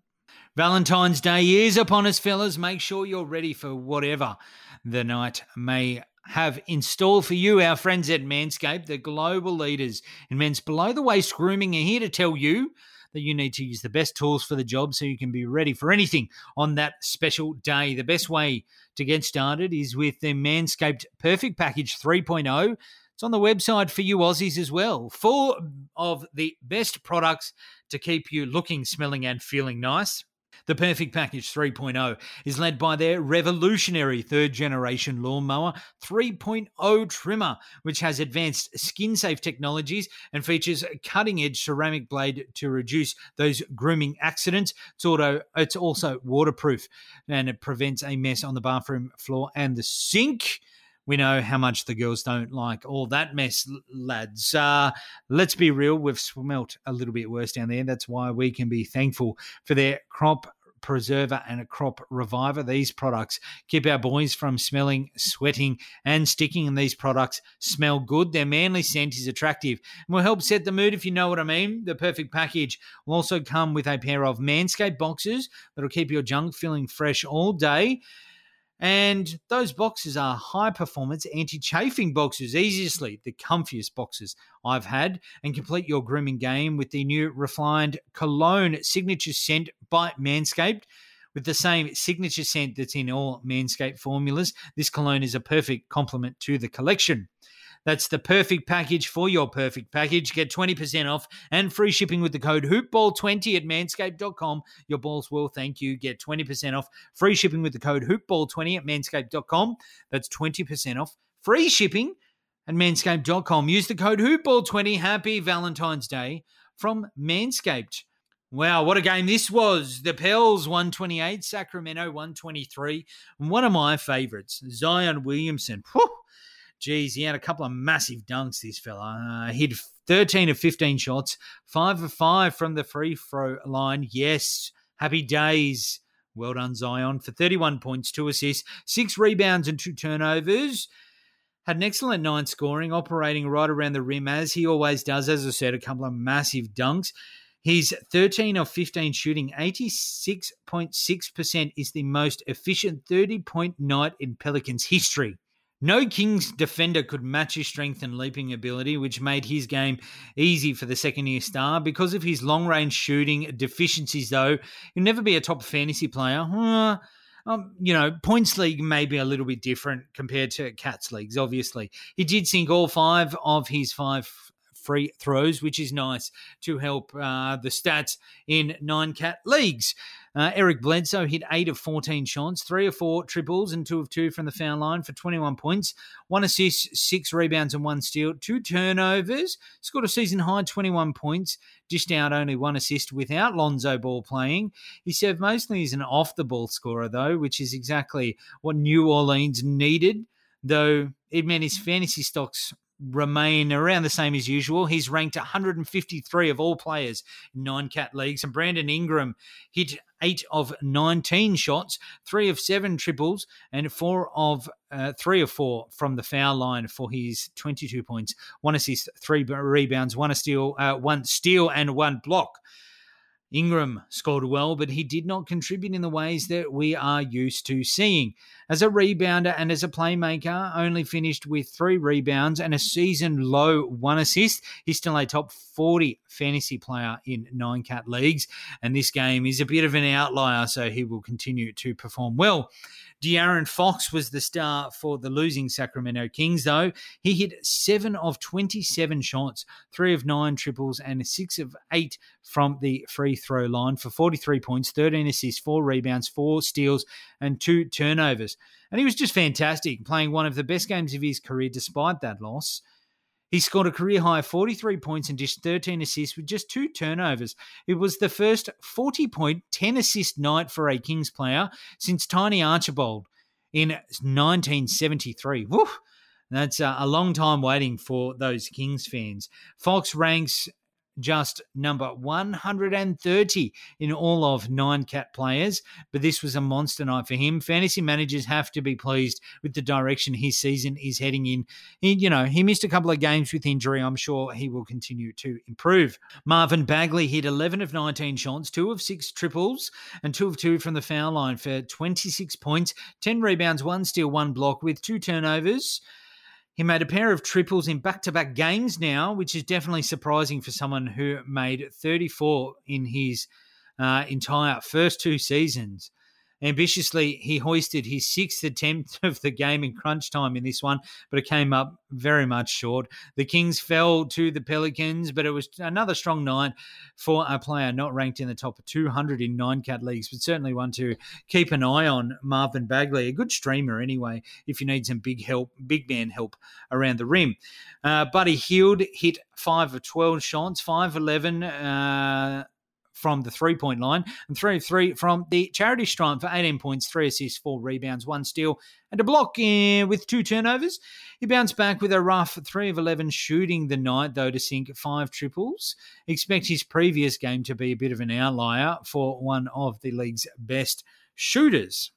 Valentine's Day is upon us, fellas. Make sure you're ready for whatever the night may have in store for you. Our friends at Manscaped, the global leaders in men's below the waist grooming, are here to tell you that you need to use the best tools for the job so you can be ready for anything on that special day. The best way to get started is with the Manscaped Perfect Package 3.0. It's on the website for you Aussies as well. Four of the best products to keep you looking, smelling, and feeling nice. The Perfect Package 3.0 is led by their revolutionary third generation lawnmower 3.0 trimmer, which has advanced skin safe technologies and features a cutting edge ceramic blade to reduce those grooming accidents. It's, auto, it's also waterproof and it prevents a mess on the bathroom floor and the sink we know how much the girls don't like all that mess, lads. Uh, let's be real, we've smelt a little bit worse down there. That's why we can be thankful for their crop preserver and a crop reviver. These products keep our boys from smelling, sweating, and sticking. And these products smell good. Their manly scent is attractive and will help set the mood if you know what I mean. The perfect package will also come with a pair of Manscaped boxes that'll keep your junk feeling fresh all day And those boxes are high performance anti chafing boxes, easily the comfiest boxes I've had. And complete your grooming game with the new refined cologne signature scent by Manscaped. With the same signature scent that's in all Manscaped formulas, this cologne is a perfect complement to the collection. That's the perfect package for your perfect package. Get 20% off and free shipping with the code hoopball20 at manscaped.com. Your balls will thank you. Get 20% off free shipping with the code hoopball20 at manscaped.com. That's 20% off free shipping at manscaped.com. Use the code hoopball20. Happy Valentine's Day from Manscaped. Wow, what a game this was. The Pels 128, Sacramento 123. One of my favorites, Zion Williamson. Whew geez, he had a couple of massive dunks, this fella. Uh, hit 13 of 15 shots, 5 of 5 from the free throw line. Yes, happy days. Well done, Zion, for 31 points, 2 assists, 6 rebounds, and 2 turnovers. Had an excellent nine scoring, operating right around the rim as he always does. As I said, a couple of massive dunks. He's 13 of 15 shooting, 86.6% is the most efficient 30 point night in Pelicans history. No Kings defender could match his strength and leaping ability, which made his game easy for the second year star. Because of his long range shooting deficiencies, though, he'll never be a top fantasy player. Uh, um, you know, points league may be a little bit different compared to cats leagues. Obviously, he did sink all five of his five free throws, which is nice to help uh, the stats in nine cat leagues. Uh, Eric Bledsoe hit 8 of 14 shots, 3 of 4 triples, and 2 of 2 from the foul line for 21 points, 1 assist, 6 rebounds, and 1 steal, 2 turnovers, scored a season high 21 points, dished out only 1 assist without Lonzo Ball playing. He served mostly as an off the ball scorer, though, which is exactly what New Orleans needed though it meant his fantasy stocks remain around the same as usual. He's ranked 153 of all players in nine cat leagues, and Brandon Ingram hit eight of 19 shots, three of seven triples, and four of uh, three of four from the foul line for his 22 points, one assist, three rebounds, one steal, uh, one steal, and one block. Ingram scored well, but he did not contribute in the ways that we are used to seeing. As a rebounder and as a playmaker, only finished with three rebounds and a season low one assist. He's still a top 40 fantasy player in nine cat leagues, and this game is a bit of an outlier, so he will continue to perform well. De'Aaron Fox was the star for the losing Sacramento Kings, though. He hit seven of 27 shots, three of nine triples, and six of eight from the free throw line for 43 points, 13 assists, four rebounds, four steals, and two turnovers. And he was just fantastic, playing one of the best games of his career despite that loss. He scored a career high 43 points and dished 13 assists with just two turnovers. It was the first 40 point, 10 assist night for a Kings player since Tiny Archibald in 1973. Woo! That's uh, a long time waiting for those Kings fans. Fox ranks just number 130 in all of nine cat players. But this was a monster night for him. Fantasy managers have to be pleased with the direction his season is heading in. He, you know, he missed a couple of games with injury. I'm sure he will continue to improve. Marvin Bagley hit 11 of 19 shots, two of six triples, and two of two from the foul line for 26 points, 10 rebounds, one steal, one block with two turnovers. He made a pair of triples in back to back games now, which is definitely surprising for someone who made 34 in his uh, entire first two seasons. Ambitiously, he hoisted his sixth attempt of the game in crunch time in this one, but it came up very much short. The Kings fell to the Pelicans, but it was another strong night for a player not ranked in the top 200 in nine cat leagues, but certainly one to keep an eye on. Marvin Bagley, a good streamer anyway, if you need some big help, big man help around the rim. Uh, Buddy Hield hit five of 12 shots, 5 11. Uh, from the three point line and three of three from the charity stripe for 18 points, three assists, four rebounds, one steal, and a block uh, with two turnovers. He bounced back with a rough three of 11 shooting the night, though, to sink five triples. Expect his previous game to be a bit of an outlier for one of the league's best shooters.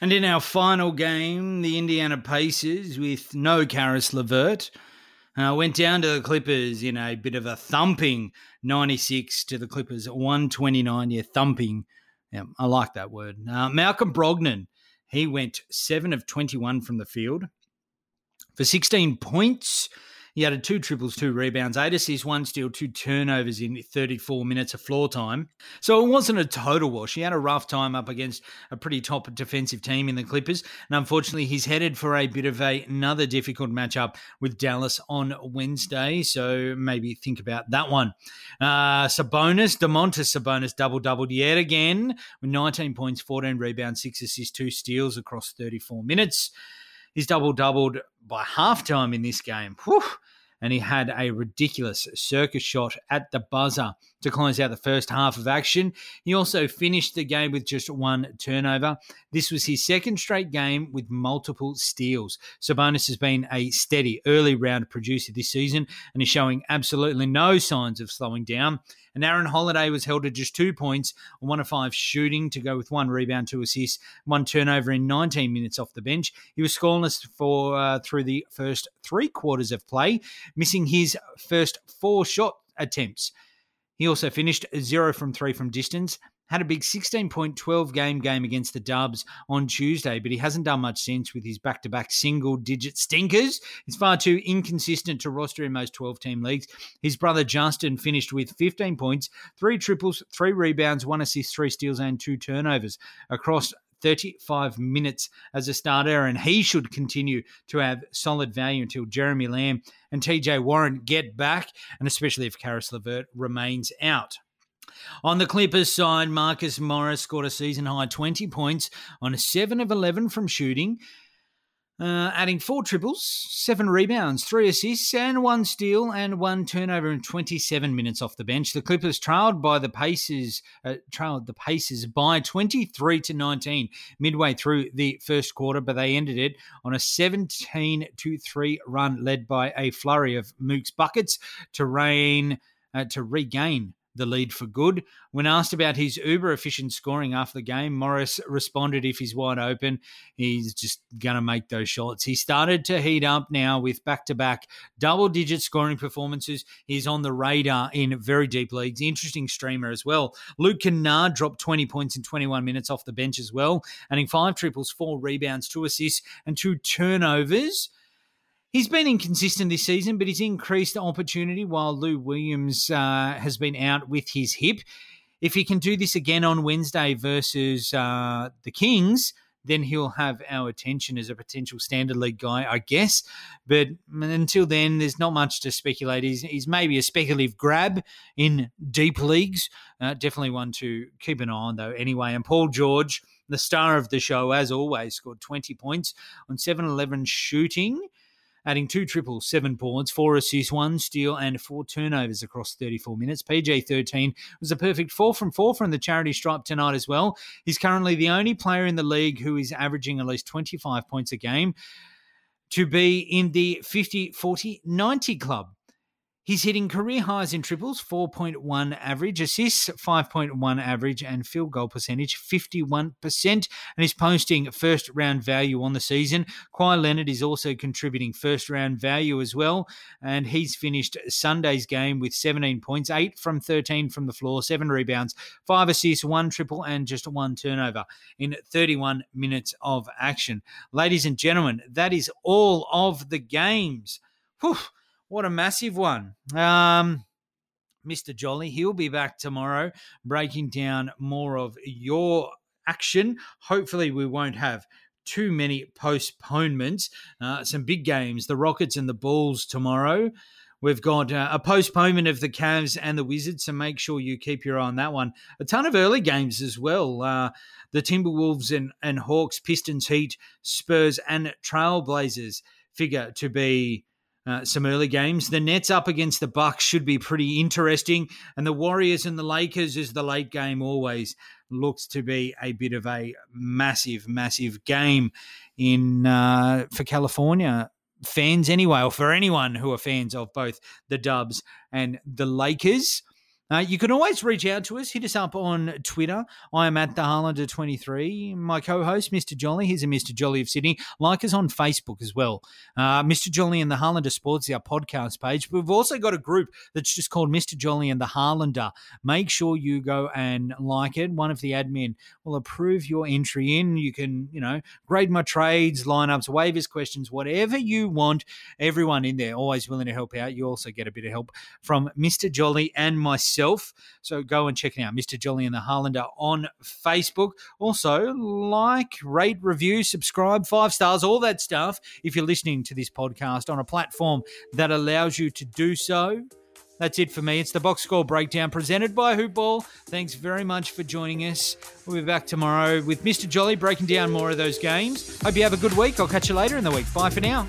And in our final game, the Indiana Pacers with no Caris LeVert went down to the Clippers in a bit of a thumping 96 to the Clippers 129. Yeah, thumping. Yeah, I like that word. Uh, Malcolm Brogdon He went 7 of 21 from the field for 16 points. He added two triples, two rebounds, eight assists, one steal, two turnovers in 34 minutes of floor time. So it wasn't a total wash. He had a rough time up against a pretty top defensive team in the Clippers. And unfortunately, he's headed for a bit of a, another difficult matchup with Dallas on Wednesday. So maybe think about that one. Uh, Sabonis, Domantas Sabonis double doubled yet again with 19 points, 14 rebounds, six assists, two steals across 34 minutes. He's double doubled by halftime in this game. Whew and he had a ridiculous circus shot at the buzzer to close out the first half of action. He also finished the game with just one turnover. This was his second straight game with multiple steals. Sabonis has been a steady early round producer this season and is showing absolutely no signs of slowing down. And Aaron Holiday was held to just two points on one of five shooting to go with one rebound, two assists, one turnover in 19 minutes off the bench. He was scoreless for uh, through the first three quarters of play, missing his first four shot attempts. He also finished zero from three from distance had a big 16.12 game game against the Dubs on Tuesday, but he hasn't done much since with his back to back single digit stinkers. He's far too inconsistent to roster in most 12 team leagues. His brother Justin finished with 15 points, three triples, three rebounds, one assist, three steals, and two turnovers across 35 minutes as a starter, and he should continue to have solid value until Jeremy Lamb and TJ Warren get back, and especially if Caris LeVert remains out. On the Clippers side, Marcus Morris scored a season high 20 points on a 7 of 11 from shooting. Uh, adding four triples, seven rebounds, three assists, and one steal and one turnover in 27 minutes off the bench. The Clippers trailed by the Pacers, uh, trailed the Pacers by 23 to 19 midway through the first quarter, but they ended it on a 17 to 3 run led by a flurry of Mook's buckets to reign uh, to regain the lead for good. When asked about his uber efficient scoring after the game, Morris responded if he's wide open, he's just going to make those shots. He started to heat up now with back to back double digit scoring performances. He's on the radar in very deep leagues. Interesting streamer as well. Luke Kennard dropped 20 points in 21 minutes off the bench as well, adding five triples, four rebounds, two assists, and two turnovers. He's been inconsistent this season, but he's increased the opportunity while Lou Williams uh, has been out with his hip. If he can do this again on Wednesday versus uh, the Kings, then he'll have our attention as a potential standard league guy, I guess. But until then, there's not much to speculate. He's, he's maybe a speculative grab in deep leagues. Uh, definitely one to keep an eye on, though, anyway. And Paul George, the star of the show, as always, scored 20 points on 7 11 shooting adding two triples, seven boards, four assists, one steal, and four turnovers across 34 minutes. PJ 13 was a perfect four from four from the charity stripe tonight as well. He's currently the only player in the league who is averaging at least 25 points a game to be in the 50 40 90 club. He's hitting career highs in triples, 4.1 average, assists, 5.1 average, and field goal percentage, 51%. And he's posting first round value on the season. Kawhi Leonard is also contributing first round value as well. And he's finished Sunday's game with 17 points, 8 from 13 from the floor, 7 rebounds, 5 assists, 1 triple, and just 1 turnover in 31 minutes of action. Ladies and gentlemen, that is all of the games. Whew what a massive one. Um, Mr. Jolly, he'll be back tomorrow breaking down more of your action. Hopefully, we won't have too many postponements. Uh, some big games the Rockets and the Bulls tomorrow. We've got uh, a postponement of the Cavs and the Wizards, so make sure you keep your eye on that one. A ton of early games as well. Uh, the Timberwolves and, and Hawks, Pistons, Heat, Spurs, and Trailblazers figure to be uh, some early games. The Nets up against the Bucks should be pretty interesting, and the Warriors and the Lakers is the late game always looks to be a bit of a massive, massive game in uh, for California fans anyway, or for anyone who are fans of both the Dubs and the Lakers. Uh, you can always reach out to us. Hit us up on Twitter. I am at the Harlander23. My co-host, Mr. Jolly, he's a Mr. Jolly of Sydney. Like us on Facebook as well. Uh, Mr. Jolly and the Harlander Sports, our podcast page. We've also got a group that's just called Mr. Jolly and the Harlander. Make sure you go and like it. One of the admin will approve your entry in. You can, you know, grade my trades, lineups, waivers, questions, whatever you want. Everyone in there always willing to help out. You also get a bit of help from Mr. Jolly and myself myself. So go and check it out, Mr. Jolly and the Harlander on Facebook. Also, like, rate, review, subscribe, five stars, all that stuff. If you're listening to this podcast on a platform that allows you to do so. That's it for me. It's the box score breakdown presented by Hoopball. Thanks very much for joining us. We'll be back tomorrow with Mr. Jolly breaking down more of those games. Hope you have a good week. I'll catch you later in the week. Bye for now.